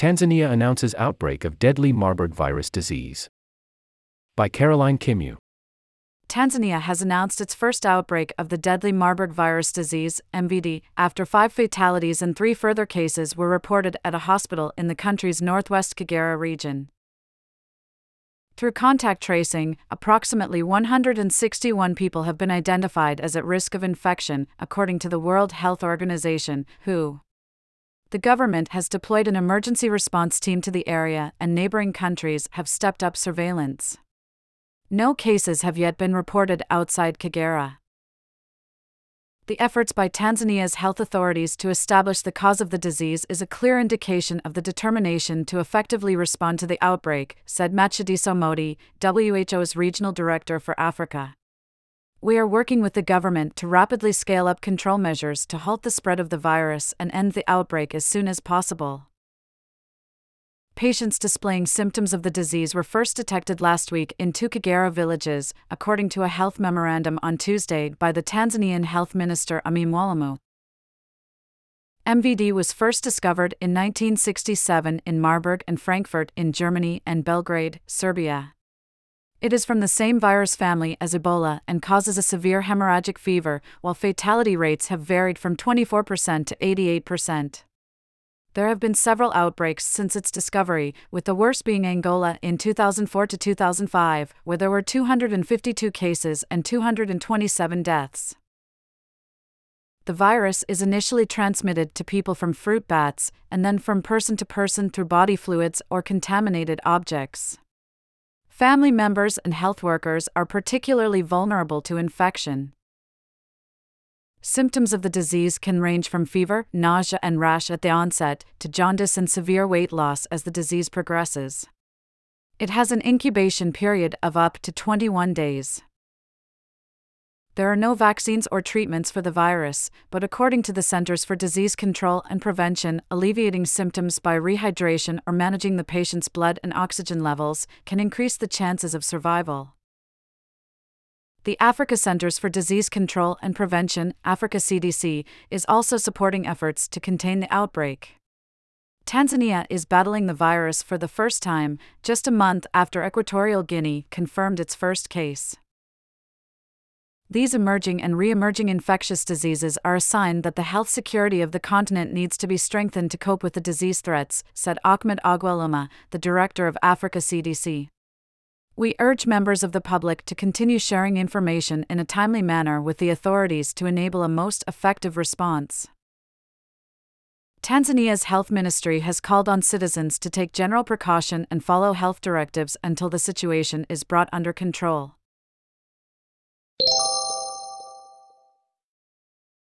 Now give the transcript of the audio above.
Tanzania announces outbreak of deadly Marburg virus disease. By Caroline Kimeu. Tanzania has announced its first outbreak of the deadly Marburg virus disease, MVD, after five fatalities and three further cases were reported at a hospital in the country's northwest Kagera region. Through contact tracing, approximately 161 people have been identified as at risk of infection, according to the World Health Organization, WHO. The government has deployed an emergency response team to the area, and neighboring countries have stepped up surveillance. No cases have yet been reported outside Kagera. The efforts by Tanzania's health authorities to establish the cause of the disease is a clear indication of the determination to effectively respond to the outbreak, said Matshidiso Moeti, WHO's regional director for Africa. We are working with the government to rapidly scale up control measures to halt the spread of the virus and end the outbreak as soon as possible. Patients displaying symptoms of the disease were first detected last week in two Kagera villages, according to a health memorandum on Tuesday by the Tanzanian Health Minister Ummy Mwalimu. MVD was first discovered in 1967 in Marburg and Frankfurt in Germany and Belgrade, Serbia. It is from the same virus family as Ebola and causes a severe hemorrhagic fever, while fatality rates have varied from 24% to 88%. There have been several outbreaks since its discovery, with the worst being Angola in 2004 to 2005, where there were 252 cases and 227 deaths. The virus is initially transmitted to people from fruit bats and then from person to person through body fluids or contaminated objects. Family members and health workers are particularly vulnerable to infection. Symptoms of the disease can range from fever, nausea, and rash at the onset to jaundice and severe weight loss as the disease progresses. It has an incubation period of up to 21 days. There are no vaccines or treatments for the virus, but according to the Centers for Disease Control and Prevention, alleviating symptoms by rehydration or managing the patient's blood and oxygen levels can increase the chances of survival. The Africa Centers for Disease Control and Prevention, Africa CDC, is also supporting efforts to contain the outbreak. Tanzania is battling the virus for the first time, just a month after Equatorial Guinea confirmed its first case. These emerging and re emerging infectious diseases are a sign that the health security of the continent needs to be strengthened to cope with the disease threats, said Ahmed Ogwell Ouma, the director of Africa CDC. We urge members of the public to continue sharing information in a timely manner with the authorities to enable a most effective response. Tanzania's health ministry has called on citizens to take general precaution and follow health directives until the situation is brought under control.